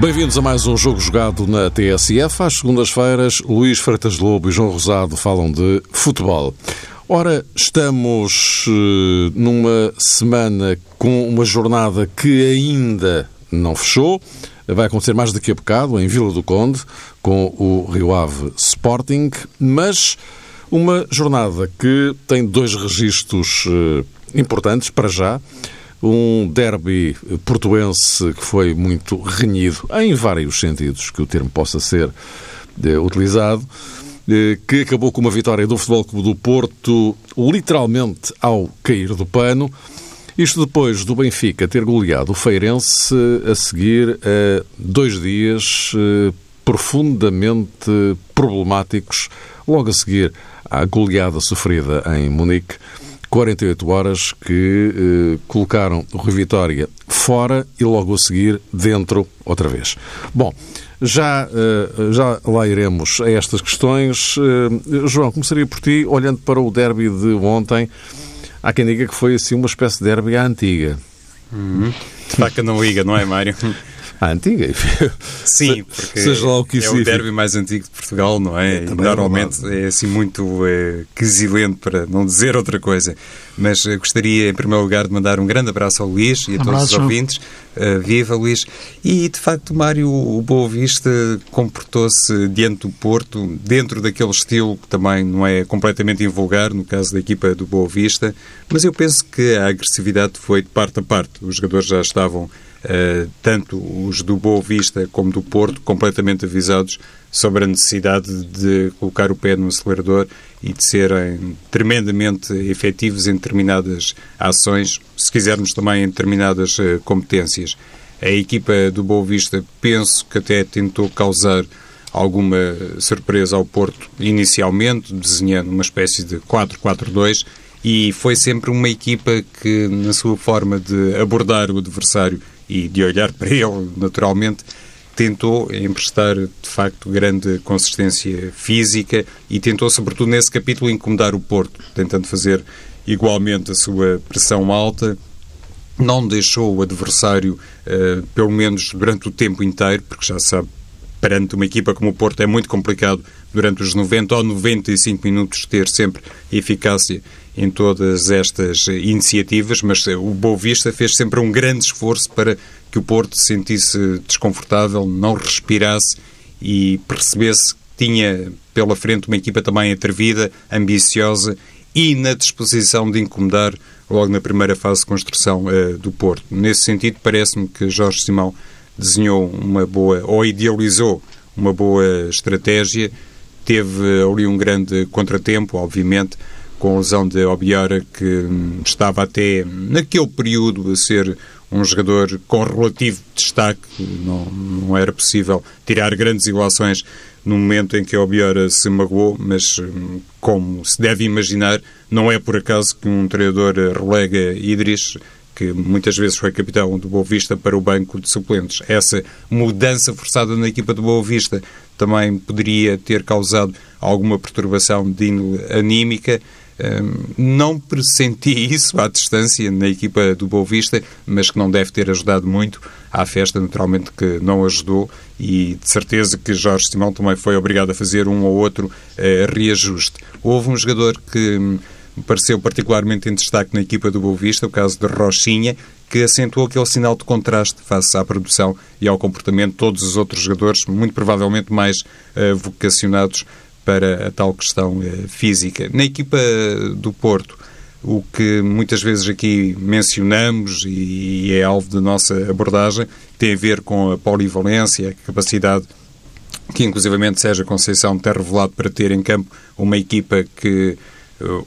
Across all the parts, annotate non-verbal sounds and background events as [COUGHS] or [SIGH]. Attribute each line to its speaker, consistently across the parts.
Speaker 1: Bem-vindos a mais um jogo jogado na TSF. Às segundas-feiras, Luís Freitas Lobo e João Rosado falam de futebol. Ora, estamos uh, numa semana com uma jornada que ainda não fechou. Vai acontecer mais daqui a bocado, em Vila do Conde, com o Rio Ave Sporting, mas uma jornada que tem dois registros uh, importantes para já. Um derby portuense que foi muito renhido, em vários sentidos que o termo possa ser eh, utilizado, eh, que acabou com uma vitória do Futebol Clube do Porto, literalmente ao cair do pano. Isto depois do Benfica ter goleado o Feirense a seguir a dois dias eh, profundamente problemáticos, logo a seguir à goleada sofrida em Munique 48 horas que eh, colocaram o Rui Vitória fora e logo a seguir dentro outra vez. Bom, já, eh, já lá iremos a estas questões. Eh, João, começaria por ti, olhando para o derby de ontem. Há quem diga que foi assim uma espécie de derby à antiga.
Speaker 2: Uhum. Facto, não liga, não é, Mário?
Speaker 1: À antiga? [LAUGHS]
Speaker 2: Sim, porque
Speaker 1: Seja lá o que
Speaker 2: é o derby mais antigo de Portugal, não é? é normalmente é, é, assim muito é, quesilento, para não dizer outra coisa. Mas uh, gostaria, em primeiro lugar, de mandar um grande abraço ao Luís e a todos os ouvintes. Uh, viva, Luís. E, de facto, Mário, o Boa Vista comportou-se diante do Porto, dentro daquele estilo que também não é completamente invulgar, no caso da equipa do Boa Vista, mas eu penso que a agressividade foi de parte a parte. Os jogadores já estavam tanto os do Boa Vista como do Porto, completamente avisados sobre a necessidade de colocar o pé no acelerador e de serem tremendamente efetivos em determinadas ações, se quisermos também em determinadas uh, competências. A equipa do Boa Vista penso que até tentou causar alguma surpresa ao Porto inicialmente, desenhando uma espécie de 4-4-2 e foi sempre uma equipa que, na sua forma de abordar o adversário e de olhar para ele, naturalmente, tentou emprestar, de facto, grande consistência física e tentou, sobretudo nesse capítulo, incomodar o Porto, tentando fazer igualmente a sua pressão alta. Não deixou o adversário, uh, pelo menos durante o tempo inteiro, porque já sabe, perante uma equipa como o Porto é muito complicado durante os 90 ou 95 minutos ter sempre eficácia em todas estas iniciativas, mas o Boa Vista fez sempre um grande esforço para que o Porto se sentisse desconfortável, não respirasse e percebesse que tinha pela frente uma equipa também atrevida, ambiciosa e na disposição de incomodar logo na primeira fase de construção uh, do Porto. Nesse sentido, parece-me que Jorge Simão desenhou uma boa, ou idealizou uma boa estratégia, teve ali um grande contratempo, obviamente, com a lesão de Obiora, que hum, estava até naquele período a ser um jogador com relativo destaque. Não, não era possível tirar grandes ilações no momento em que Obiora se magoou, mas hum, como se deve imaginar, não é por acaso que um treinador relega Idris que muitas vezes foi capitão do Boa Vista para o banco de suplentes. Essa mudança forçada na equipa do Boa Vista também poderia ter causado alguma perturbação de índole anímica. Não pressenti isso à distância na equipa do Boa Vista, mas que não deve ter ajudado muito à festa, naturalmente que não ajudou e de certeza que Jorge Simão também foi obrigado a fazer um ou outro uh, reajuste. Houve um jogador que me pareceu particularmente em destaque na equipa do Boa Vista, o caso de Rochinha, que acentuou aquele sinal de contraste face à produção e ao comportamento de todos os outros jogadores, muito provavelmente mais uh, vocacionados para a tal questão uh, física. Na equipa do Porto, o que muitas vezes aqui mencionamos e é alvo da nossa abordagem tem a ver com a polivalência, a capacidade que inclusivamente Sérgio Conceição tem revelado para ter em campo uma equipa que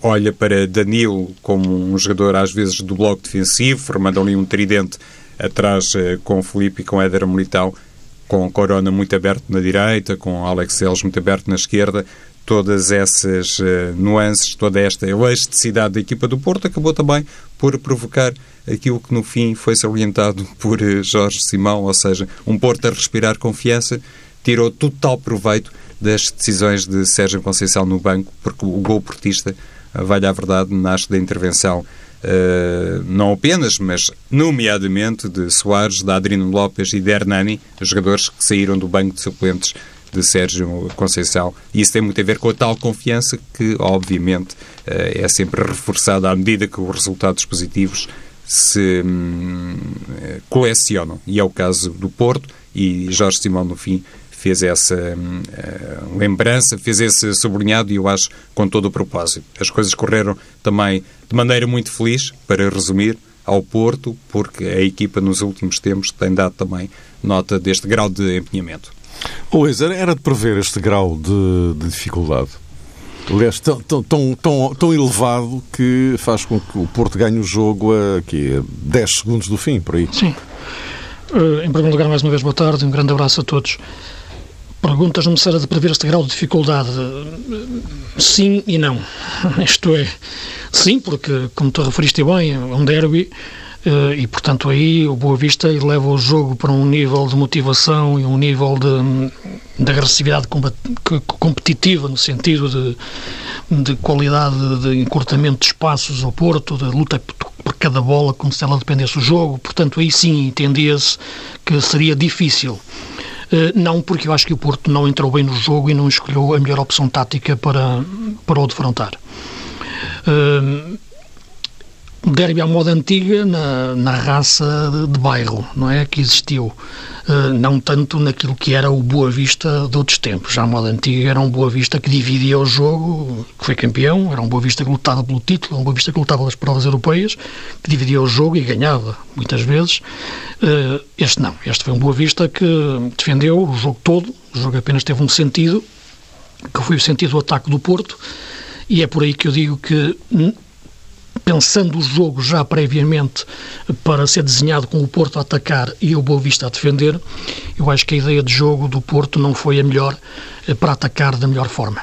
Speaker 2: olha para Danilo como um jogador às vezes do bloco defensivo, formando ali um tridente atrás eh, com Felipe e com Éder Militão, com Corona muito aberto na direita, com Alex Celes muito aberto na esquerda, todas essas uh, nuances, toda esta elasticidade da equipa do Porto, acabou também por provocar aquilo que no fim foi salientado [LAUGHS] por Jorge Simão, ou seja, um Porto a respirar confiança, tirou total proveito das decisões de Sérgio Conceição no banco, porque o gol portista, vale a verdade, nasce da intervenção Uh, não apenas, mas nomeadamente de Soares, de Adrino Lopes e de Hernani, jogadores que saíram do banco de suplentes de Sérgio Conceição. E isso tem muito a ver com a tal confiança que, obviamente, uh, é sempre reforçada à medida que os resultados positivos se hum, colecionam. E é o caso do Porto e Jorge Simão, no fim, fez essa uh, lembrança, fez esse sublinhado e eu acho com todo o propósito. As coisas correram também de maneira muito feliz, para resumir, ao Porto, porque a equipa nos últimos tempos tem dado também nota deste grau de empenhamento.
Speaker 1: Luís, era de prever este grau de, de dificuldade? Aliás, tão, tão, tão, tão, elevado que faz com que o Porto ganhe o jogo a, aqui, a 10 segundos do fim, por aí.
Speaker 3: Sim. Uh, em primeiro lugar, mais uma vez, boa tarde, um grande abraço a todos. Perguntas-me se de prever este grau de dificuldade. Sim e não. [LAUGHS] Isto é, sim, porque, como tu referiste bem, é um derby eh, e, portanto, aí o Boa Vista leva o jogo para um nível de motivação e um nível de, de agressividade competitiva, no sentido de, de qualidade de encurtamento de espaços ao Porto, de luta por cada bola, como se ela dependesse do jogo. Portanto, aí sim entendia-se que seria difícil. Eh, não, porque eu acho que o Porto não entrou bem no jogo e não escolheu a melhor opção tática para, para o defrontar. Derby à moda antiga na, na raça de, de, bairro, não é? Que existiu. Uh, não tanto naquilo que era o Boa Vista de outros tempos. Já a moda antiga era um Boa Vista que dividia o jogo, que foi campeão, era um Boa Vista que lutava pelo título, um Boa Vista que lutava pelas provas europeias, que dividia o jogo e ganhava, muitas vezes. Uh, este não. Este foi um Boa Vista que defendeu o jogo todo, o jogo apenas teve um sentido, que foi o sentido do ataque do Porto, e é por aí que eu digo que pensando o jogo já previamente para ser desenhado com o Porto a atacar e o Boa Vista a defender, eu acho que a ideia de jogo do Porto não foi a melhor eh, para atacar da melhor forma.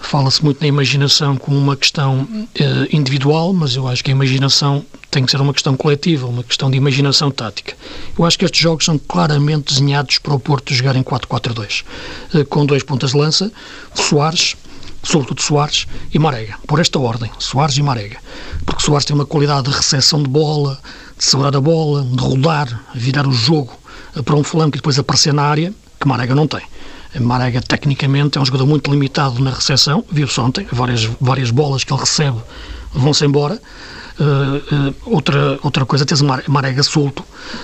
Speaker 3: Fala-se muito na imaginação como uma questão eh, individual, mas eu acho que a imaginação tem que ser uma questão coletiva, uma questão de imaginação tática. Eu acho que estes jogos são claramente desenhados para o Porto jogar em 4-4-2, eh, com dois pontas de lança, Soares, sobretudo Soares e Marega, por esta ordem, Soares e Marega, porque Soares tem uma qualidade de recepção de bola, de segurar a bola, de rodar, virar o jogo para um flanco e depois aparecer na área, que Marega não tem. Marega, tecnicamente, é um jogador muito limitado na recepção, viu-se ontem, várias, várias bolas que ele recebe vão-se embora. Uh, uh, outra, outra coisa, tens Marega solto,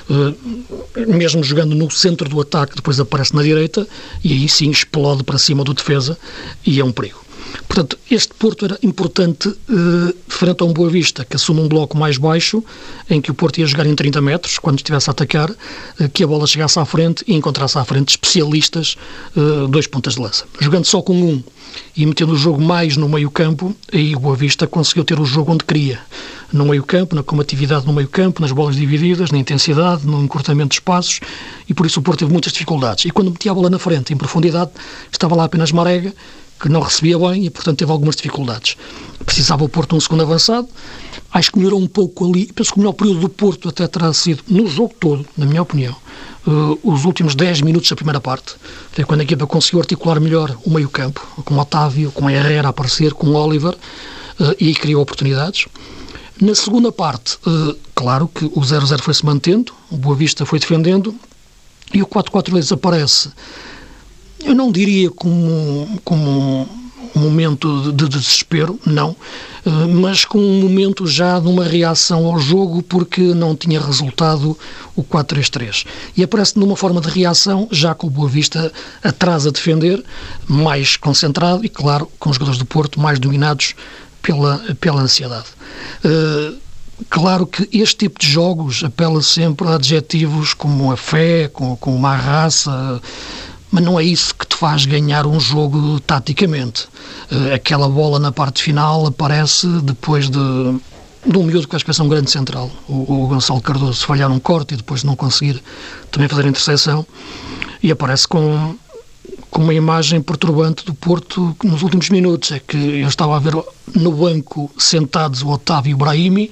Speaker 3: uh, mesmo jogando no centro do ataque, depois aparece na direita e aí sim explode para cima do defesa e é um perigo. Portanto, este Porto era importante eh, frente a um Boa Vista, que assume um bloco mais baixo, em que o Porto ia jogar em 30 metros, quando estivesse a atacar, eh, que a bola chegasse à frente e encontrasse à frente especialistas, eh, dois pontas de lança. Jogando só com um e metendo o jogo mais no meio-campo, aí o Boa Vista conseguiu ter o jogo onde queria. No meio-campo, na combatividade no meio-campo, nas bolas divididas, na intensidade, no encurtamento de espaços, e por isso o Porto teve muitas dificuldades. E quando metia a bola na frente, em profundidade, estava lá apenas Marega, que não recebia bem e, portanto, teve algumas dificuldades. Precisava o Porto um segundo avançado. Acho que melhorou um pouco ali. Penso que o melhor período do Porto até terá sido, no jogo todo, na minha opinião, uh, os últimos 10 minutos da primeira parte. Até quando a equipa conseguiu articular melhor o meio-campo, com Otávio, com Herrera a aparecer, com Oliver, uh, e criou oportunidades. Na segunda parte, uh, claro que o 0-0 foi-se mantendo, o Boa Vista foi defendendo, e o 4-4 aparece eu não diria como, como um momento de desespero, não, eh, mas com um momento já de uma reação ao jogo porque não tinha resultado o 4-3-3. E aparece numa forma de reação, já com o Boa Vista atrás a defender, mais concentrado e, claro, com os jogadores do Porto mais dominados pela, pela ansiedade. Uh, Claro que este tipo de jogos apela sempre a adjetivos como a fé, com, com uma raça, mas não é isso que te faz ganhar um jogo taticamente. Eh, aquela bola na parte final aparece depois de, de um miúdo que acho que um grande central, o, o Gonçalo Cardoso, falhar um corte e depois não conseguir também fazer a interseção, e aparece com, com uma imagem perturbante do Porto nos últimos minutos. É que eu estava a ver no banco sentados o Otávio e o Brahimi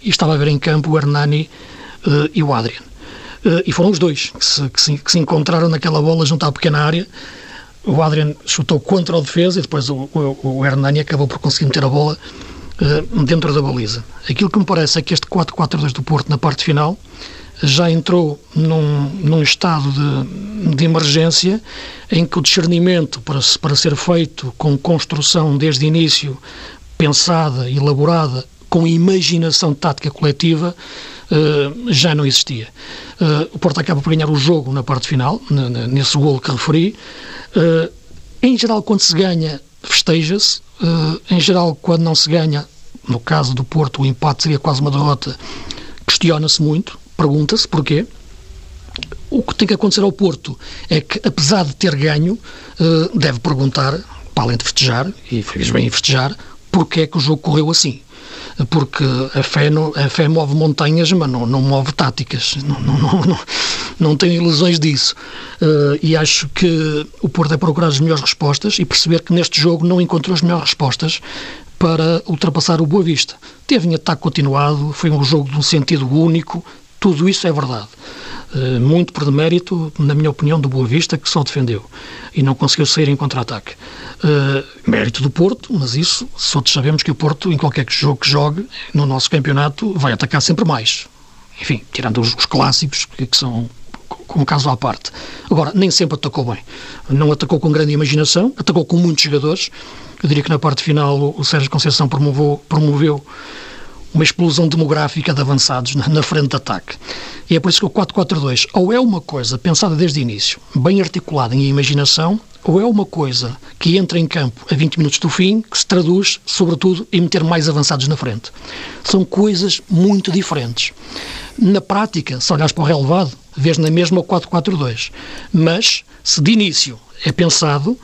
Speaker 3: e estava a ver em campo o Hernani uh, e o Adrian. Uh, e foram os dois que se, que, se, que se, encontraram naquela bola junto à pequena área. O Adrian chutou contra o defesa e depois o, o, o Hernani acabou por conseguir meter a bola uh, dentro da baliza. Aquilo que me parece é que este 4-4-2 do Porto na parte final já entrou num, num estado de, de, emergência em que o discernimento para, para ser feito com construção desde início, pensada, elaborada, com imaginação tática coletiva, uh, já não existia. Uh, o Porto acaba por ganhar o jogo na parte final, nesse golo que referi. Uh, em geral, quando se ganha, festeja-se. em geral, quando não se ganha, no caso do Porto, o empate seria quase uma derrota, questiona-se muito pergunta-se porquê. O que tem que acontecer ao Porto é que, apesar de ter ganho, eh, deve perguntar, para além de festejar, e fez bem em festejar, porquê é que o jogo correu assim porque a fé, não, a fé move montanhas, mas não, não move táticas, não, não, não, não, tenho ilusões disso. Uh, e acho que o Porto é procurar as melhores respostas e perceber que neste jogo não encontrou as melhores respostas para ultrapassar o Boa Vista. Teve em ataque continuado, foi um jogo de um sentido único, tudo isso é verdade. Uh, muito por demérito, na minha opinião, do Boa Vista, que só defendeu e não conseguiu sair em contra-ataque. Uh, mérito do Porto, mas isso, todos sabemos que o Porto, em qualquer jogo que jogue, no nosso campeonato, vai atacar sempre mais. Enfim, tirando os, os clássicos, que, são com um caso à parte. Agora, nem sempre atacou bem. Não atacou com grande imaginação, atacou com muitos jogadores. Eu diria que na parte final o Sérgio Conceição promoveu uma explosão demográfica de avançados na, frente de ataque. E é por isso que o 4-4-2 ou é uma coisa pensada desde o início, bem articulada em imaginação, ou é uma coisa que entra em campo a 20 minutos do fim, que se traduz, sobretudo, em meter mais avançados na frente. São coisas muito diferentes. Na prática, se olhares para o relevado, vês na mesma o 4-4-2. Mas, se de início é pensado,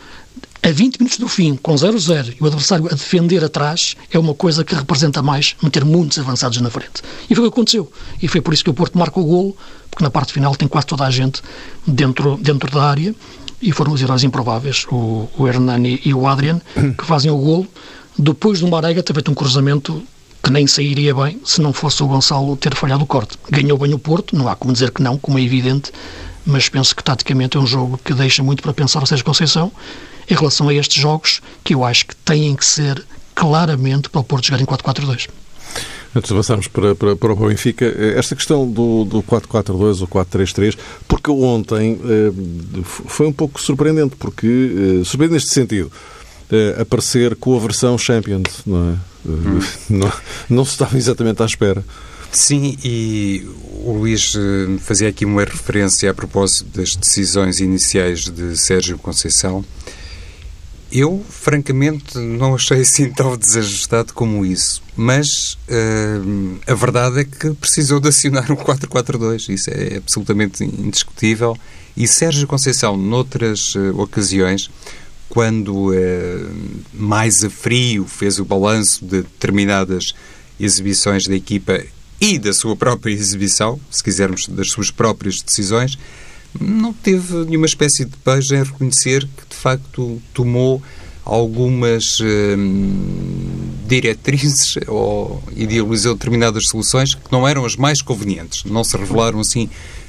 Speaker 3: a 20 minutos do fim, com 0-0 e o adversário a defender atrás, é uma coisa que representa mais meter muitos avançados na frente. E foi o que aconteceu. E foi por isso que o Porto marca o golo, porque na parte final tem quase toda a gente dentro, dentro da área e foram os heróis improváveis, o, o Hernani e o Adrian, que fazem o golo. Depois do Marega feito um cruzamento que nem sairia bem se não fosse o Gonçalo ter falhado o corte. Ganhou bem o Porto, não há como dizer que não, como é evidente, mas penso que taticamente é um jogo que deixa muito para pensar o Sérgio Conceição em relação a estes jogos que eu acho que têm que ser claramente para o Porto jogar em 4-4-2.
Speaker 1: Antes de avançarmos para, para, para o Benfica, esta questão do, do 4-4-2 ou 4-3-3, porque ontem eh, foi um pouco surpreendente, porque, eh, surpreendente neste sentido, eh, aparecer com a versão Champions, não é? Hum. [LAUGHS] Não, não se estava exatamente à espera.
Speaker 2: Sim, e o Luís eh, fazia aqui uma referência a propósito das decisões iniciais de Sérgio Conceição. Eu, francamente, não achei assim tão desajustado como isso. Mas uh, a verdade é que precisou de acionar um 4-4-2. Isso é absolutamente indiscutível. E Sérgio Conceição, noutras uh, ocasiões, quando uh, mais a frio fez o balanço de determinadas exibições da equipa e da sua própria exibição, se quisermos, das suas próprias decisões, não teve nenhuma espécie de pejo em reconhecer que, de facto, tomou algumas hum, diretrizes [LAUGHS] ou idealizou determinadas soluções que não eram as mais convenientes. Não se revelaram, assim,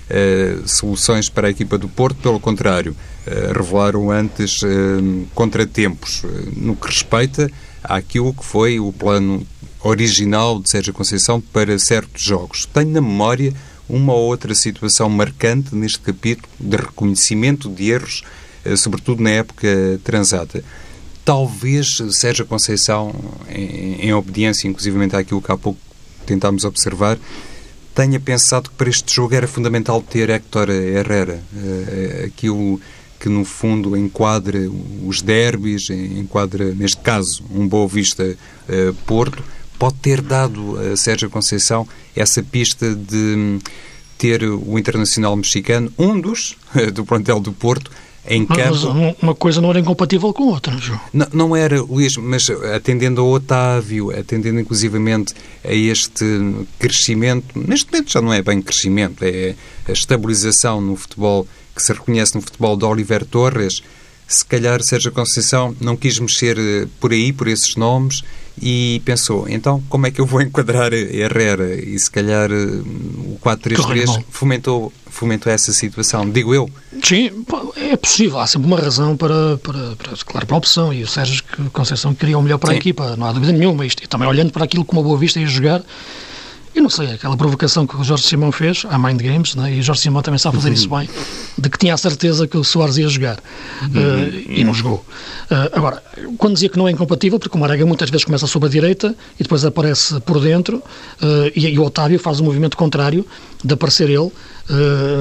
Speaker 2: uh, soluções para a equipa do Porto, pelo contrário, uh, revelaram antes uh, contratempos no que respeita àquilo que foi o plano original de Sérgio Conceição para certos jogos. Tenho na memória uma ou outra situação marcante neste capítulo de reconhecimento de erros, eh, sobretudo na época transata. Talvez Sérgio Conceição, em, em obediência inclusivamente àquilo que há pouco tentámos observar, tenha pensado que para este jogo era fundamental ter Héctor Herrera, eh, aquilo que no fundo enquadra os derbys, enquadra, neste caso, um Boa Vista eh, Porto, pode ter dado a Sérgio Conceição essa pista de ter o internacional mexicano, um dos [LAUGHS] do plantel do Porto, em campo.
Speaker 3: Mas uma coisa não era incompatível com outra, João.
Speaker 2: Não, não era, Luís, mas atendendo ao Otávio, atendendo inclusivamente a este crescimento, neste momento já não é bem crescimento, é a estabilização no futebol que se reconhece no futebol de Oliver Torres, se calhar Sérgio Conceição não quis mexer eh, por aí, por esses nomes, e pensou, então como é que eu vou enquadrar Herrera? E se calhar eh, o 4-3-3 fomentou, fomentou essa situação, digo eu.
Speaker 3: Sim, é possível, há sempre uma razão para, para, para claro, para a opção, e o Sérgio Conceição queria o melhor para Sim. a equipa, não há dúvida nenhuma, isto, e também olhando para aquilo que uma boa vista ia jogar, eu não sei, aquela provocação que o Jorge Simão fez à Mind Games, né? e o Jorge Simão também sabe fazer isso bem, de que tinha a certeza que o Soares ia jogar. Uh, e não jogou. Uh, agora, quando dizia que não é incompatível, porque o Marega muitas vezes começa sobre a direita e depois aparece por dentro, uh, e, e, o Otávio faz o movimento contrário de aparecer ele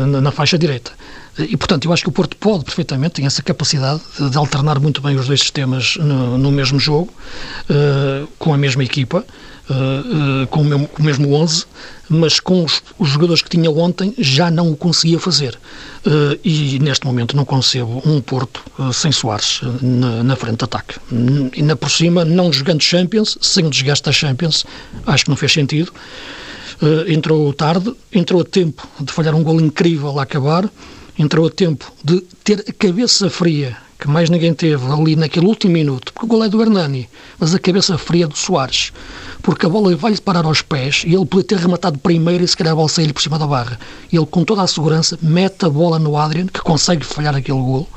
Speaker 3: na, na faixa direita. E, portanto, eu acho que o Porto pode perfeitamente, tem essa capacidade de alternar muito bem os dois sistemas no, no mesmo jogo, uh, com a mesma equipa, uh, uh, com, o mesmo, com, o mesmo 11, mas com os, os, jogadores que tinha ontem já não o conseguia fazer. e neste momento não concebo um Porto sem Soares na, na, frente de ataque. E na por cima, não jogando Champions, sem o desgaste da Champions, acho que não fez sentido. entrou tarde, entrou a tempo de falhar um gol incrível a acabar entrou a tempo de ter a cabeça fria, que mais ninguém teve ali naquele último minuto, porque o gol é do Hernani, mas a cabeça fria do Soares, porque a bola vai-lhe parar aos pés e ele podia ter rematado primeiro e se calhar a bola sair por cima da barra. E ele, com toda a segurança, mete a bola no Adrian, que consegue falhar aquele gol,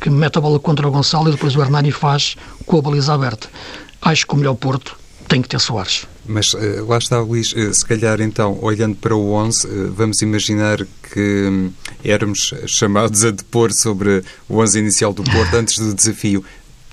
Speaker 3: que mete a bola contra o Gonçalo e depois o Hernani faz com a baliza aberta. Acho que o melhor Porto tem que ter Soares.
Speaker 2: Mas uh, lá está, Luís, uh, se calhar então, olhando para o 11, uh, eh, vamos imaginar que um, éramos chamados a depor sobre o 11 inicial do Porto antes do desafio.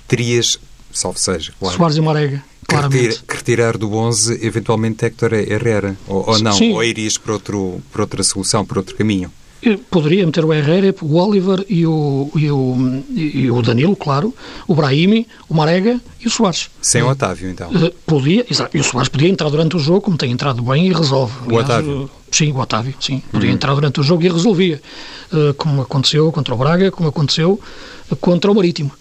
Speaker 2: Terias, salvo seja,
Speaker 3: claro. Soares e Marega. Claramente.
Speaker 2: Que retirar do 11 eventualmente Héctor Herrera, ou, ou não, Sim. ou irias para, outro, para outra solução, para outro caminho?
Speaker 3: Eu poderia meter o Herrera, o Oliver e o, e o, e o Danilo, claro, o Brahimi, o Marega e o Soares.
Speaker 2: Sem o Otávio, então?
Speaker 3: Uh, podia, exato. E o Soares podia entrar durante o jogo, como tem entrado bem e resolve.
Speaker 2: O Aliás, Otávio?
Speaker 3: Sim, o Otávio, sim. Podia uhum. entrar durante o jogo e resolvia. Uh, como aconteceu contra o Braga, como aconteceu contra o Marítimo.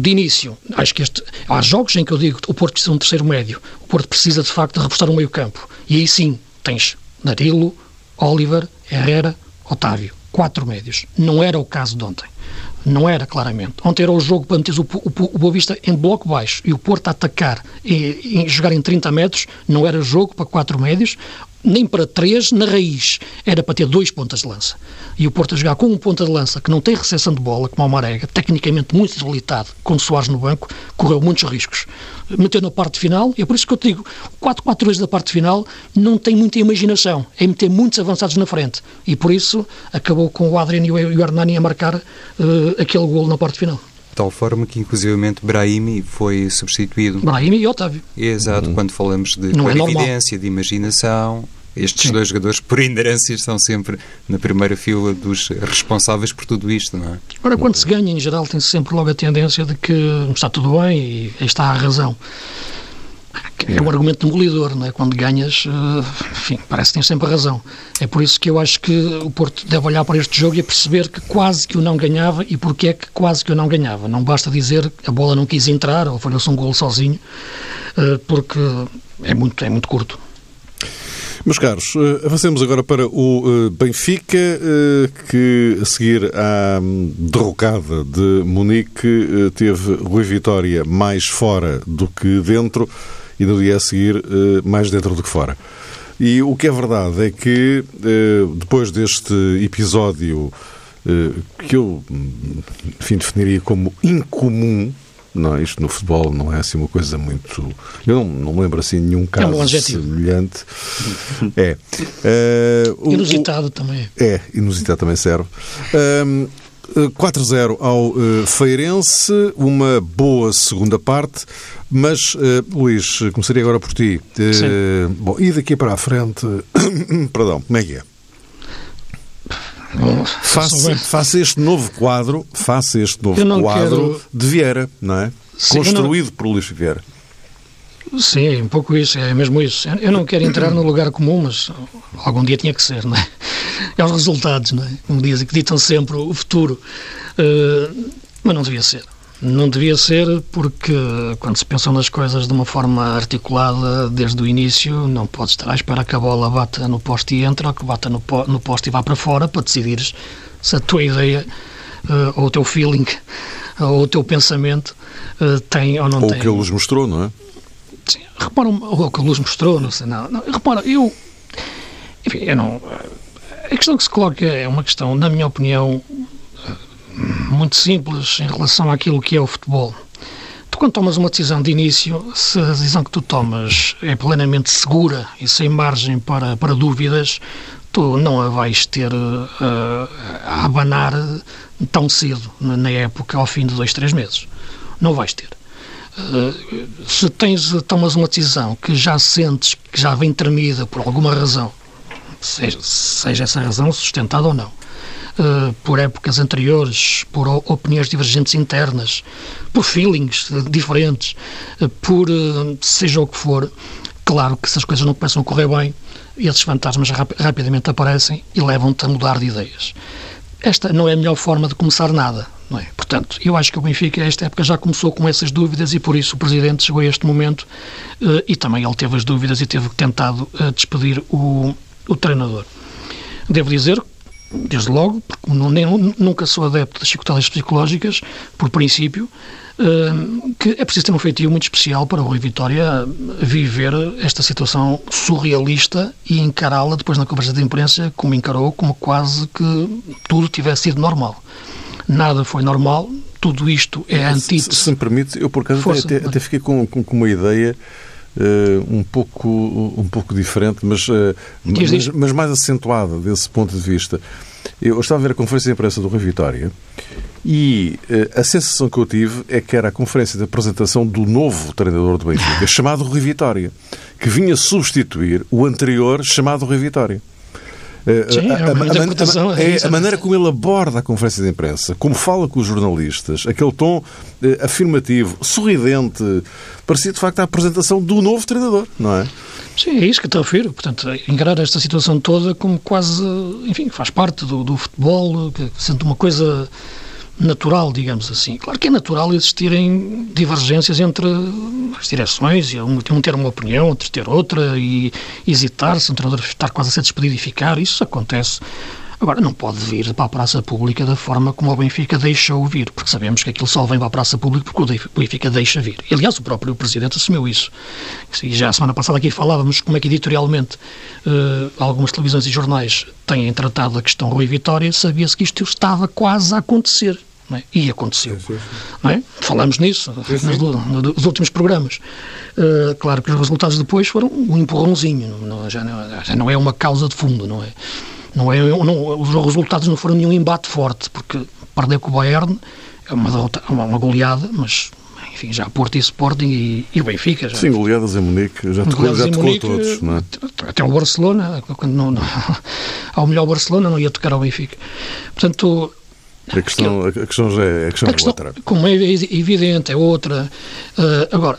Speaker 3: de início, acho que este, há jogos em que eu digo que o Porto precisa de um terceiro médio. O Porto precisa, de facto, de reforçar o meio campo. E aí sim, tens Danilo, Oliver, Herrera, Otávio, quatro médios. Não era o caso de ontem. Não era, claramente. Ontem era o jogo para meter o, o, o Boa Vista em bloco baixo e o Porto a atacar e, e jogar em 30 metros. Não era jogo para quatro médios nem para três na raiz. Era para ter dois pontas de lança. E o Porto a jogar com um ponta de lança que não tem recepção de bola, como o Marega, tecnicamente muito debilitado, com Soares no banco, correu muitos riscos. Meteu na parte final, e é por isso que eu te digo, o 4-4-2 da parte final não tem muita imaginação, é meter muitos avançados na frente. E por isso acabou com o Adriano e o Hernani a marcar uh, aquele gol na parte final
Speaker 2: de tal forma que, inclusivamente, Brahimi foi substituído.
Speaker 3: Brahimi e Otávio.
Speaker 2: Exato, uhum. quando falamos de Não é evidência, de imaginação, estes Sim. dois jogadores, por inerência, estão sempre na primeira fila dos responsáveis por tudo isto, não é?
Speaker 3: Ora, quando se ganha, em geral, tem-se sempre logo a tendência de que está tudo bem e está a razão. É um argumento demolidor, não é? Quando ganhas, eh, enfim, parece que tens sempre razão. É por isso que eu acho que o Porto deve olhar para este jogo e perceber que quase que o não ganhava e porque é que quase que o não ganhava. Não basta dizer que a bola não quis entrar ou falhou-se um gol sozinho, eh, porque é muito, é muito curto.
Speaker 1: Meus caros, eh, avancemos agora para o Benfica, que a seguir à hum, derrocada de Munique teve Rui Vitória mais fora do que dentro e no dia a seguir eh, mais dentro do que fora. E o que é verdade é que eh, depois deste episódio eh, que eu, enfim, definiria como incomum, não, isto no futebol não é assim uma coisa muito. Eu não, não lembro assim nenhum caso é um semelhante. É. [LAUGHS]
Speaker 3: Uh, inusitado o, também.
Speaker 1: É, inusitado também serve. Uh, 4-0 ao uh, Feirense, uma boa segunda parte, mas, uh, Luís, começaria agora por ti. Uh, bom, e daqui para a frente, [COUGHS] perdão, como é que é? Faça, faça este novo quadro, faça este novo quadro quero... de Vieira, não é? Sim, Construído não... por Luís Vieira.
Speaker 3: Sim, é um pouco isso, é mesmo isso. Eu não quero entrar no lugar comum, mas algum dia tinha que ser, não é? É os resultados, não é? Como dizem, que ditam sempre o futuro. Uh, mas não devia ser. Não devia ser porque quando se pensam nas coisas de uma forma articulada desde o início, não pode estar à espera que a bola bata no poste e entra ou que bata no, no poste e vá para fora para decidir se a tua ideia ou o teu feeling, ou o teu pensamento tem ou não
Speaker 1: ou
Speaker 3: tem.
Speaker 1: Ou o que a luz mostrou, não é?
Speaker 3: Repara, o que a luz mostrou, não sei, não, não repara, eu, enfim, eu não, a questão que se coloca é uma questão, na minha opinião, muito simples em relação àquilo que é o futebol. Tu, quando tomas uma decisão de início, se a decisão que tu tomas é plenamente segura e sem margem para, para dúvidas, tu não a vais ter uh, a abanar tão cedo, na época, ao fim de dois, três meses. Não vais ter. Se tens, tomas uma decisão que já sentes que já vem tremida por alguma razão, seja, seja essa razão sustentada ou não, uh, por épocas anteriores, por opiniões divergentes internas, por feelings diferentes, uh, por seja o que for, claro que se as coisas não começam a correr bem, esses fantasmas rap rapidamente aparecem e levam-te a mudar de ideias. Esta não é a melhor forma de começar nada, não é? Portanto, eu acho que o Benfica, esta época, já começou com essas dúvidas e por isso o Presidente chegou a este momento uh, e também ele teve as dúvidas e teve tentado uh, despedir o, o treinador. Devo dizer, desde logo, porque nem, nunca sou adepto das chicotadas psicológicas, por princípio, que é preciso ter um feitio muito especial para o Rui Vitória viver esta situação surrealista e encará-la depois na conversa de imprensa como encarou, como quase que tudo tivesse sido normal. Nada foi normal, tudo isto é antítese.
Speaker 1: Se, se me permite, eu por acaso Força, até, até, fiquei com, com, com uma ideia Uh, um, pouco, um pouco diferente, mas, uh, mas, mas, mais acentuada desse ponto de vista. Eu estava a ver a conferência de imprensa do Rui Vitória e uh, a sensação que eu tive é que era a conferência de apresentação do novo treinador do Benfica, [LAUGHS] chamado Rui Vitória, que vinha substituir o anterior chamado Rui Vitória.
Speaker 3: Sim, a, a, a,
Speaker 1: é, a, maneira como ele aborda a conferência de imprensa, como fala com os jornalistas, aquele tom eh, afirmativo, sorridente, parecia de facto a apresentação do novo treinador, não é?
Speaker 3: Sim, é isso que te refiro. Portanto, encarar esta situação toda como quase, enfim, faz parte do, do futebol, que sente uma coisa natural, digamos assim. Claro que é natural existirem divergências entre as direções, e um, um ter uma opinião, outro ter outra, e hesitar-se, um treinador estar quase a ser despedido e ficar, isso acontece. Agora, não pode vir para a praça pública da forma como o Benfica deixa o vir, porque sabemos que aquilo só vem para a praça pública porque o Benfica deixa vir. E, aliás, o próprio Presidente assumiu isso. E já a semana passada aqui falávamos como é que editorialmente uh, algumas televisões e jornais têm tratado a questão Rui Vitória, sabia-se que isto estava quase a acontecer. É? E aconteceu. Sim, sim, sim. É? Falamos nisso nos, nos, últimos programas. Uh, claro que os resultados depois foram um empurrãozinho, não, já, não, já não é uma causa de fundo, não é? Não é não, os resultados não foram nenhum embate forte, porque perder com o Bayern é uma, derrota, uma goleada, mas enfim, já Porto e Sporting e, e o Benfica. Já,
Speaker 1: Sim, goleadas em Munique, já tocou, já tocou Munique, todos, não é?
Speaker 3: Até o Barcelona, quando não, não, [LAUGHS] ao melhor Barcelona não ia tocar ao Benfica. Portanto,
Speaker 1: a questão, a questão já é, a questão a questão, outra.
Speaker 3: Como é evidente, é outra. Uh, agora,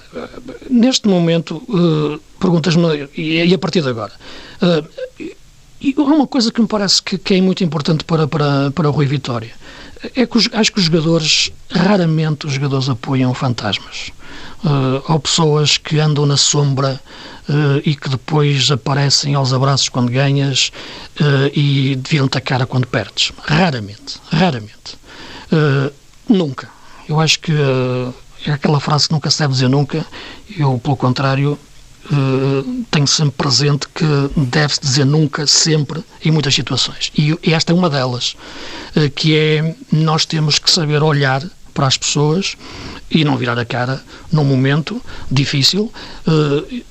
Speaker 3: neste momento, uh, perguntas-me, e, e, a partir de agora, uh, e há uma coisa que me parece que, que é muito importante para, para, para o Rui Vitória. É que os, acho que os jogadores, raramente os jogadores apoiam fantasmas. Uh, ou pessoas que andam na sombra uh, e que depois aparecem aos abraços quando ganhas uh, e viram-te a cara quando perdes. Raramente. Raramente. Nunca. Eu acho que é aquela frase que nunca se deve dizer nunca. Eu, pelo contrário, Uh, tenho sempre presente que deve-se dizer nunca, sempre, em muitas situações. E, esta é uma delas, uh, que é nós temos que saber olhar para as pessoas e não virar a cara num momento difícil, uh,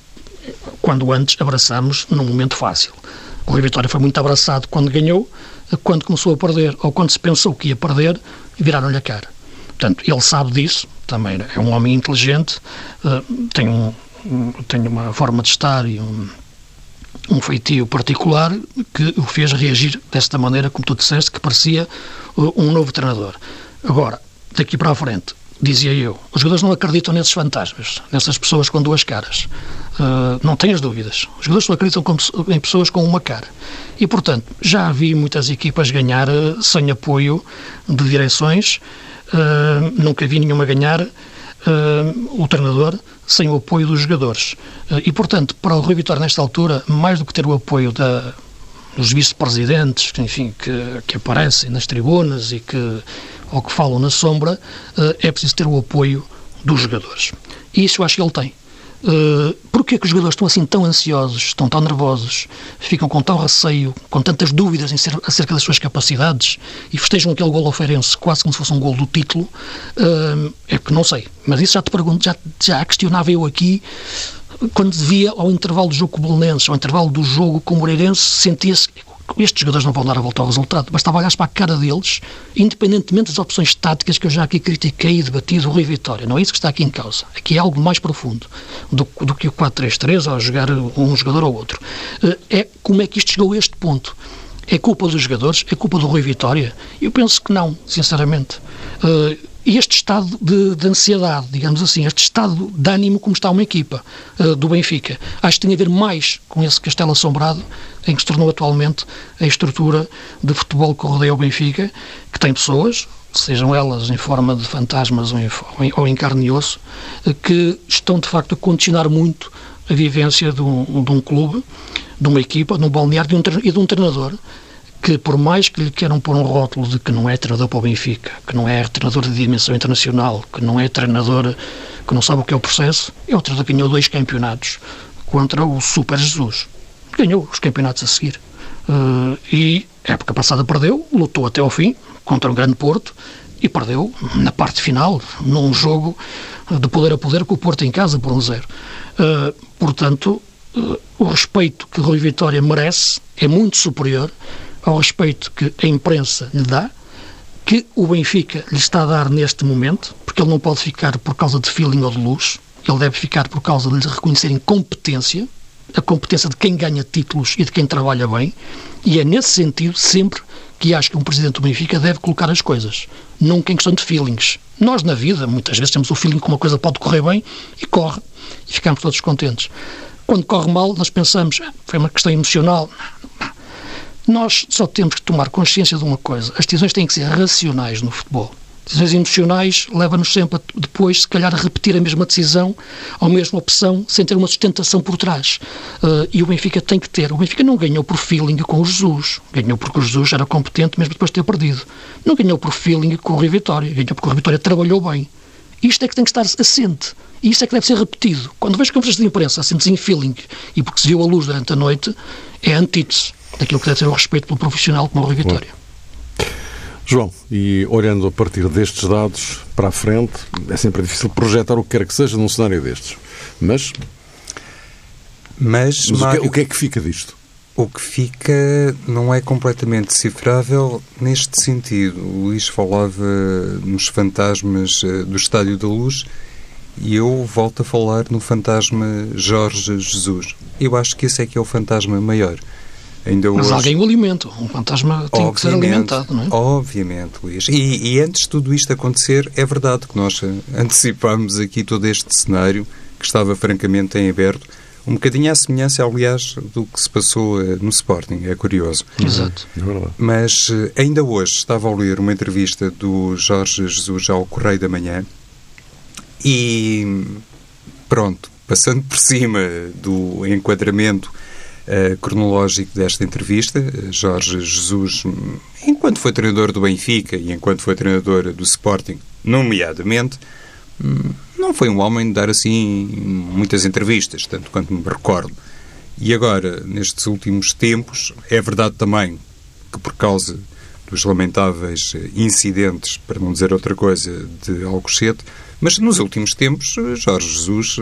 Speaker 3: quando antes abraçamos num momento fácil. O Rui Vitória foi muito abraçado quando ganhou, quando começou a perder, ou quando se pensou que ia perder, viraram-lhe a cara. Portanto, ele sabe disso, também é um homem inteligente, tem um tem uma forma de estar e um, um feitio particular que o fez reagir desta maneira, como tu disseste, que parecia uh, um novo treinador. Agora, daqui para a frente, dizia eu, os jogadores não acreditam nesses fantasmas, nessas pessoas com duas caras. Uh, não tenhas dúvidas. Os jogadores só acreditam em pessoas com uma cara. E, portanto, já vi muitas equipas ganhar uh, sem apoio de direções, uh, nunca vi nenhuma ganhar uh, o treinador sem o apoio dos jogadores. Uh, e, portanto, para o Rui Vitória, nesta altura, mais do que ter o apoio da, dos vice-presidentes, enfim, que, que aparecem nas tribunas e que ou que falam na sombra, é preciso ter o apoio dos jogadores. E isso eu acho que ele tem. Uh, Porquê que os jogadores estão assim tão ansiosos, estão tão nervosos, ficam com tão receio, com tantas dúvidas ser, acerca das suas capacidades e festejam aquele gol ao Feirense quase como se fosse um gol do título? Uh, é que não sei. Mas isso já te pergunto, já, já questionava eu aqui quando via ao intervalo do jogo com o ao intervalo do jogo com o Moreirense, sentia-se estes jogadores não vão dar a volta ao resultado. Bastava olhar para a cara deles, independentemente das opções táticas que eu já aqui critiquei e debatido o Rui Vitória. Não é isso que está aqui em causa. Aqui é algo mais profundo do, do que o 4-3-3 ou jogar um jogador ou outro. Eh, é como é que isto chegou a este ponto. É culpa dos jogadores? É culpa do Rui Vitória? Eu penso que não, sinceramente. Uh, este estado de, de, ansiedade, digamos assim, este estado de ânimo como está uma equipa uh, do Benfica, acho que tem a ver mais com esse castelo assombrado em que se tornou atualmente a estrutura de futebol que rodeia o Benfica, que tem pessoas, sejam elas em forma de fantasmas ou em, ou em carne e osso, uh, que estão de facto a condicionar muito a vivência de um, de um clube, de uma equipa, de um balneário de um, e de um treinador que por mais que lhe queiram pôr um rótulo de que não é treinador para o Benfica, que não é treinador de dimensão internacional, que não é treinador que não sabe o que é o processo, é o treinador que ganhou dois campeonatos contra o Super Jesus. Ganhou os campeonatos a seguir. Uh, e época passada perdeu, lutou até ao fim contra o Grande Porto e perdeu na parte final, num jogo de poder a poder com o Porto em casa por um zero. Uh, portanto, uh, o respeito que Rui Vitória merece é muito superior ao respeito que a imprensa lhe dá, que o Benfica lhe está a dar neste momento, porque ele não pode ficar por causa de feeling ou de luz, ele deve ficar por causa de lhe reconhecerem competência, a competência de quem ganha títulos e de quem trabalha bem, e é nesse sentido sempre que acho que um presidente do Benfica deve colocar as coisas, nunca em questão de feelings. Nós, na vida, muitas vezes temos o feeling que uma coisa pode correr bem e corre, e ficamos todos contentes. Quando corre mal, nós pensamos, ah, foi uma questão emocional. Nós só temos que tomar consciência de uma coisa: as decisões têm que ser racionais no futebol. Decisões emocionais levam-nos sempre a, depois, se calhar, a repetir a mesma decisão ou a mesma opção sem ter uma sustentação por trás. Uh, e o Benfica tem que ter. O Benfica não ganhou por feeling com o Jesus. Ganhou porque o Jesus era competente mesmo depois de ter perdido. Não ganhou por feeling com o Rui Vitória. Ganhou porque o Rui Vitória trabalhou bem. Isto é que tem que estar assente. E isto é que deve ser repetido. Quando vejo conversas de imprensa assentes em feeling e porque se viu a luz durante a noite, é antítese daquilo que deve ser o respeito pelo profissional como o Rui Vitória.
Speaker 1: João, e olhando a partir destes dados para a frente, é sempre difícil projetar o que quer que seja num cenário destes. Mas.
Speaker 2: Mas,
Speaker 1: mas Mário, o, que, o que é que fica disto?
Speaker 2: O que fica não é completamente decifrável neste sentido. O Luís falava nos fantasmas eh, do Estádio da Luz e eu volto a falar no fantasma Jorge Jesus. Eu acho que esse é que é o fantasma maior.
Speaker 3: Ainda Mas hoje... alguém o alimenta. Um fantasma tem obviamente, que ser alimentado, não é?
Speaker 2: Obviamente, Luís. E, e, antes de tudo isto acontecer, é verdade que nós [LAUGHS] antecipámos aqui todo este cenário que estava francamente em aberto. Um bocadinho à semelhança, aliás, do que se passou eh, no Sporting. É curioso.
Speaker 3: Exato.
Speaker 2: É Mas eh, ainda hoje estava a ler uma entrevista do Jorge Jesus ao Correio da Manhã e pronto, passando [LAUGHS] por cima do enquadramento uh, cronológico desta entrevista. Jorge Jesus, enquanto foi treinador do Benfica e enquanto foi treinador do Sporting, nomeadamente, hum, não foi um homem de dar assim muitas entrevistas, tanto quanto me recordo. E agora, nestes últimos tempos, é verdade também que por causa dos lamentáveis incidentes, para não dizer outra coisa, de Alcochete, mas nos últimos tempos Jorge Jesus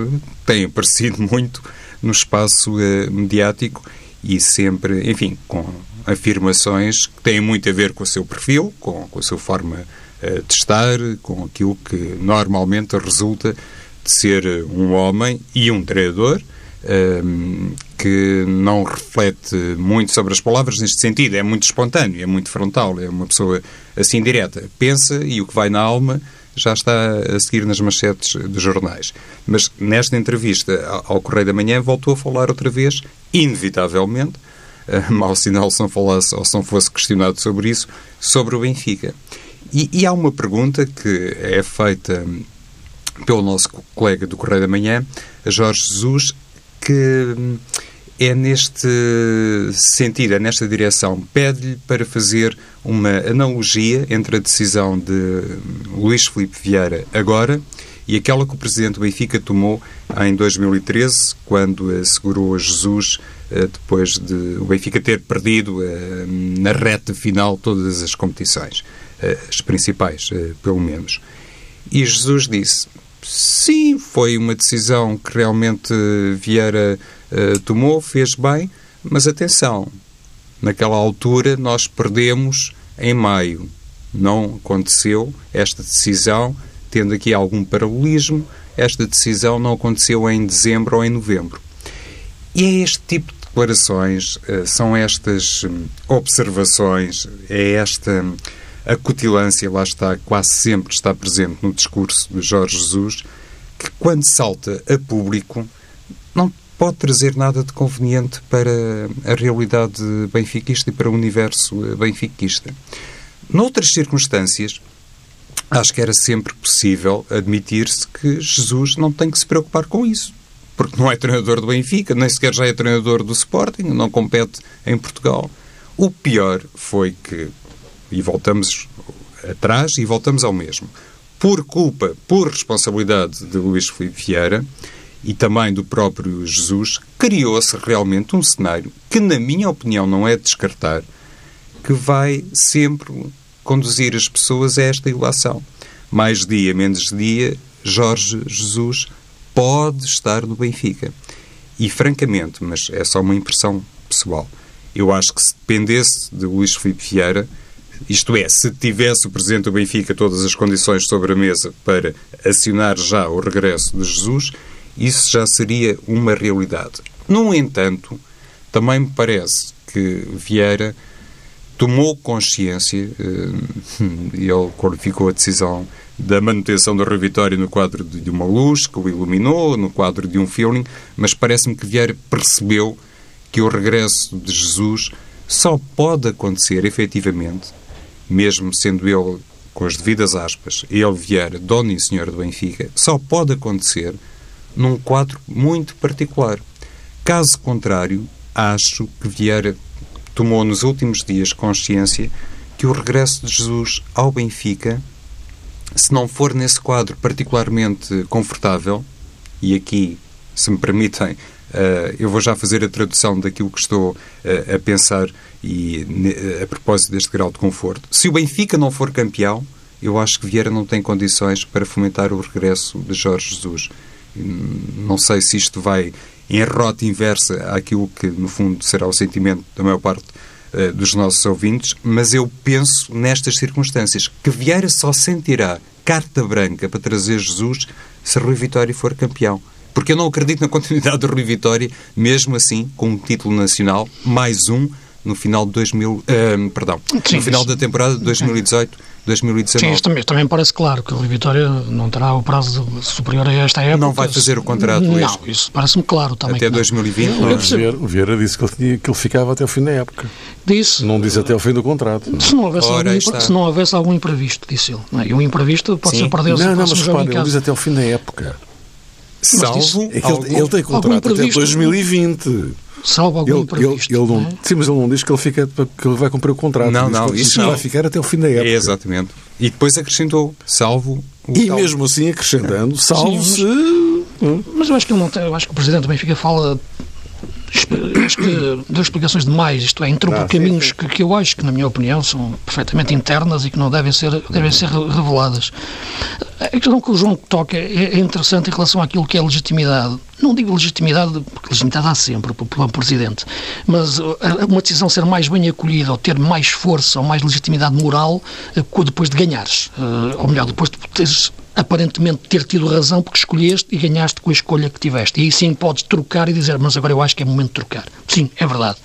Speaker 2: tem aparecido [LAUGHS] muito no espaço uh, mediático e sempre, enfim, com afirmações que têm muito a ver com o seu perfil, com, com a sua forma uh, de estar, com aquilo que normalmente resulta de ser um homem e um treinador ehm, que não reflete muito sobre as palavras neste sentido, é muito espontâneo, é muito frontal, é uma pessoa assim direta. Pensa e o que vai na alma já está a seguir nas manchetes dos jornais. Mas nesta entrevista ao Correio da Manhã voltou a falar outra vez, inevitavelmente, [LAUGHS] uh, mau sinal se não, falasse, ou se não fosse questionado sobre isso, sobre o Benfica. E, e há uma pergunta que é feita pelo nosso colega do Correio da Manhã, Jorge Jesus, que é neste sentido, é nesta direção. Pede-lhe para fazer uma analogia entre a decisão de Luís Filipe Vieira agora e aquela que o presidente do Benfica tomou em 2013, quando assegurou a Jesus eh, depois de o Benfica ter perdido eh, na reta final todas as competições, eh, as principais, pelo menos. E Jesus disse: sim, foi uma decisão que realmente Vieira tomou, fez bem, mas atenção, naquela altura nós perdemos em maio. Não aconteceu esta decisão, tendo aqui algum paralelismo, esta decisão não aconteceu em dezembro ou em novembro. E é este tipo de declarações, eh, são estas hum, observações, é esta acutilância, lá está, quase sempre está presente no discurso de Jorge Jesus, que quando salta a público não pode trazer nada de conveniente para a realidade benfiquista e para o universo eh, benfiquista. Noutras circunstâncias, acho que era sempre possível admitir-se que Jesus não tem que se preocupar com isso. Porque não é treinador do Benfica, nem sequer já é treinador do Sporting, não compete em Portugal. O pior foi que, e voltamos atrás e voltamos ao mesmo, por culpa, por responsabilidade de Luís Vieira e também do próprio Jesus, criou-se realmente um cenário que, na minha opinião, não é de descartar, que vai sempre conduzir as pessoas a esta ilação. Mais dia, menos dia, Jorge Jesus pode estar no Benfica. E, francamente, mas é só uma impressão pessoal, eu acho que se dependesse de Luís Filipe Vieira, isto é, se tivesse o Presidente do Benfica todas as condições sobre a mesa para acionar já o regresso de Jesus, isso já seria uma realidade. No entanto, também me parece que Vieira tomou consciência, eh, [LAUGHS] e ele qualificou a decisão da manutenção da Revitória no quadro de uma luz que o iluminou, no quadro de um feeling, mas parece-me que Vieira percebeu que o regresso de Jesus só pode acontecer efetivamente, mesmo sendo ele, com as devidas aspas, ele Vieira, dono e senhor do Benfica, só pode acontecer num quadro muito particular. Caso contrário, acho que Vieira tomou nos últimos dias consciência que o regresso de Jesus ao Benfica, se não for nesse quadro particularmente confortável, e aqui, se me permitem, eu vou já fazer a tradução daquilo que estou uh, a pensar e a propósito deste grau de conforto. Se o Benfica não for campeão, eu acho que Vieira não tem condições para fomentar o regresso de Jorge Jesus. Não sei se isto vai em rota inversa àquilo que, no fundo, será o sentimento da maior parte uh, dos nossos ouvintes, mas eu penso nestas circunstâncias que Vieira só sentirá carta branca para trazer Jesus se Rui Vitória for campeão. Porque eu não acredito na continuidade do Rui Vitória, mesmo assim, com um título nacional, mais um, no final de 2000, uh, eh, perdão, Sim, no final da temporada de 2018 2019. Sim,
Speaker 3: isto também, também parece claro que o Rui Vitória não terá o prazo superior a esta época.
Speaker 2: Não vai fazer o contrato
Speaker 3: Não,
Speaker 2: este.
Speaker 3: isso parece-me claro também.
Speaker 2: Até 2020.
Speaker 1: O Vieira disse que ele, tinha, que ele ficava até o fim da época.
Speaker 3: Disse.
Speaker 1: Não disse até o fim do contrato.
Speaker 3: Se não houvesse, Ora, algum, se não houvesse algum imprevisto, disse ele. Não é? E um imprevisto pode Sim. ser para Deus.
Speaker 1: Não, não, mas repare, ele diz até o fim da época.
Speaker 2: Salvo.
Speaker 1: É que ele, tem contrato até 2020
Speaker 3: salvo algum ele, imprevisto.
Speaker 1: Ele, ele não, não é? Sim, mas ele não diz que ele, fica, que ele vai cumprir o contrato.
Speaker 2: Não, não, isso
Speaker 1: não. vai ficar até o fim da época.
Speaker 2: É, exatamente. E depois acrescentou, salvo
Speaker 1: E tal. mesmo assim acrescentando, salvo Sim,
Speaker 3: mas, se... Mas eu acho que, não tem, eu acho que o Presidente do Benfica fala acho que duas explicações demais, isto é, entrou por ah, caminhos que, que, eu acho que, na minha opinião, são perfeitamente internas e que não devem ser, devem ser reveladas. A questão que o João toca é, é interessante em relação àquilo que é legitimidade. Não digo legitimidade, porque legitimidade há sempre pelo Presidente, mas uma decisão ser mais bem acolhida ou ter mais força ou mais legitimidade moral eh, depois de ganhares. Eh, ou melhor, depois de teres aparentemente ter tido razão porque escolheste e ganhaste com a escolha que tiveste. E aí sim podes trocar e dizer, mas agora eu acho que é momento de trocar. Sim, é verdade.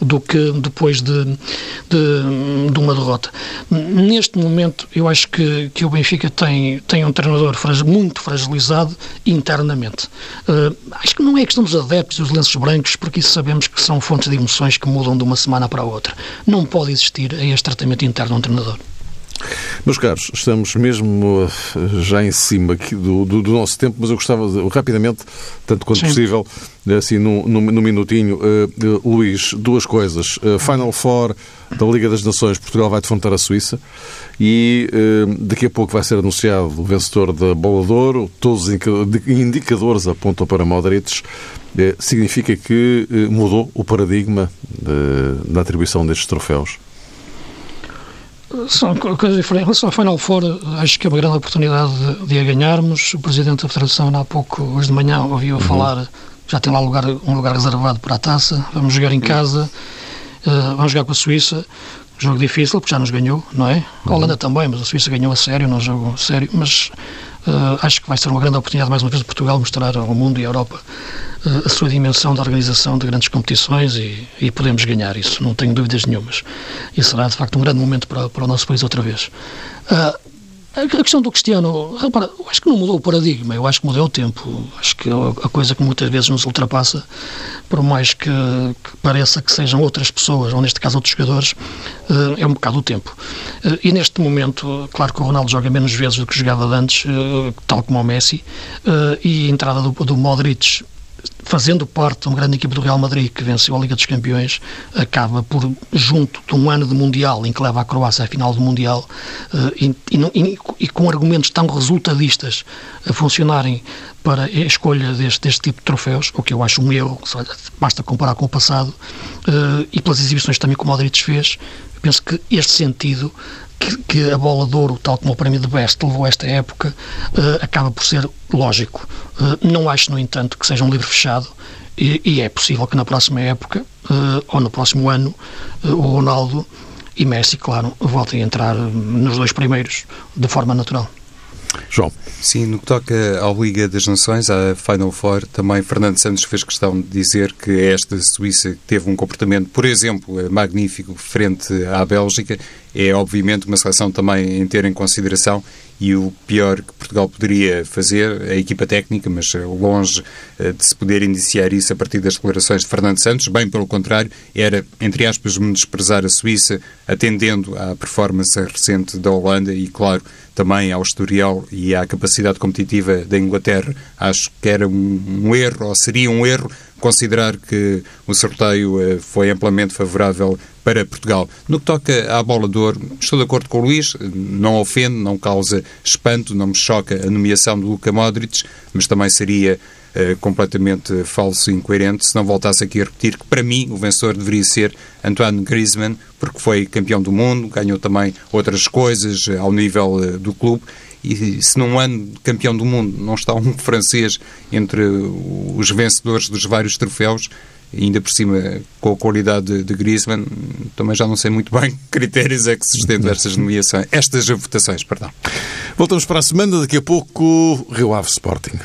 Speaker 3: Do que depois de, de, de uma derrota. Neste momento, eu acho que, que o Benfica tem, tem um treinador muito fragilizado internamente. Uh, acho que não é questão dos adeptos e os lenços brancos, porque isso sabemos que são fontes de emoções que mudam de uma semana para a outra. Não pode existir este tratamento interno de um treinador.
Speaker 1: Meus caros, estamos mesmo eh, já em cima aqui do, do, do nosso tempo, mas eu gostava de, rapidamente, tanto quanto Sim. possível, assim no, no minutinho, uh, uh, Luís, duas coisas. Uh, Final Four da Liga das Nações, Portugal vai defrontar a Suíça e daqui a pouco vai ser anunciado o vencedor da Bola de Ouro. Todos os indicadores apontam para Modric. significa que mudou o paradigma da atribuição destes troféus?
Speaker 3: São coisas diferentes. Em relação ao Final Four, acho que é uma grande oportunidade de, de a ganharmos. O Presidente da Federação, há pouco, hoje de manhã, ouviu uhum. falar, já tem lá um lugar, um lugar reservado para a taça. Vamos jogar em casa, uh, vamos jogar com a Suíça. Jogo difícil, porque já nos ganhou, não é? A Holanda uhum. também, mas a Suíça ganhou a sério, não jogou a sério. Mas Uh, acho que vai ser uma grande oportunidade, mais uma vez, de Portugal mostrar ao mundo e à Europa uh, a sua dimensão de organização de grandes competições e, e, podemos ganhar isso, não tenho dúvidas nenhumas. E será, de facto, um grande momento para, para o nosso país outra vez. Uh, a questão do Cristiano, repara, eu acho que não mudou o paradigma, eu acho que mudou o tempo. Acho que a coisa que muitas vezes nos ultrapassa, por mais que, que pareça que sejam outras pessoas, ou neste caso outros jogadores, é um bocado o tempo. E neste momento, claro que o Ronaldo joga menos vezes do que jogava antes, tal como o Messi, e a entrada do, do Modric fazendo parte de uma grande equipe do Real Madrid que venceu a Liga dos Campeões, acaba por, junto de um ano de Mundial em que leva a Croácia à final do Mundial eh, e, e, e com argumentos tão resultadistas a funcionarem para a escolha deste, deste tipo de troféus, o que eu acho um erro, basta comparar com o passado, eh, e pelas exibições também que o Modric fez, penso que este sentido que, que, a bola de ouro, tal como o prémio de Best levou esta época, uh, acaba por ser lógico. Uh, não acho, no entanto, que seja um livro fechado e, e é possível que na próxima época uh, ou no próximo ano o Ronaldo e Messi, claro, voltem a entrar nos dois primeiros de forma natural.
Speaker 1: João.
Speaker 2: Sim, no que toca à Liga das Nações, à Final Four, também Fernando Santos fez questão de dizer que esta Suíça teve um comportamento, por exemplo, magnífico frente à Bélgica. É obviamente uma seleção também em ter em consideração e o pior que Portugal poderia fazer, a equipa técnica, mas longe eh, de se poder iniciar isso a partir das declarações de Fernando Santos, bem pelo contrário, era, entre aspas, desprezar a Suíça, atendendo à performance recente da Holanda e, claro, também ao historial e à capacidade competitiva da Inglaterra. Acho que era um, um erro, ou seria um erro, considerar que o sorteio eh, foi amplamente favorável para Portugal. No que toca à bola de ouro, estou de acordo com o Luís, não ofende, não causa espanto, não me choca a nomeação de Luka Modric, mas também seria uh, completamente falso e incoerente se não voltasse aqui a repetir que, para mim, o vencedor deveria ser Antoine Griezmann, porque foi campeão do mundo, ganhou também outras coisas uh, ao nível uh, do clube e se num ano campeão do mundo não está um [LAUGHS] francês entre os vencedores dos vários troféus, ainda por cima com a qualidade de, Griezmann, também já não sei muito bem que critérios é que sustentam estas nomeações, estas votações, perdão.
Speaker 1: Voltamos para a semana, daqui a pouco Rio Ave Sporting.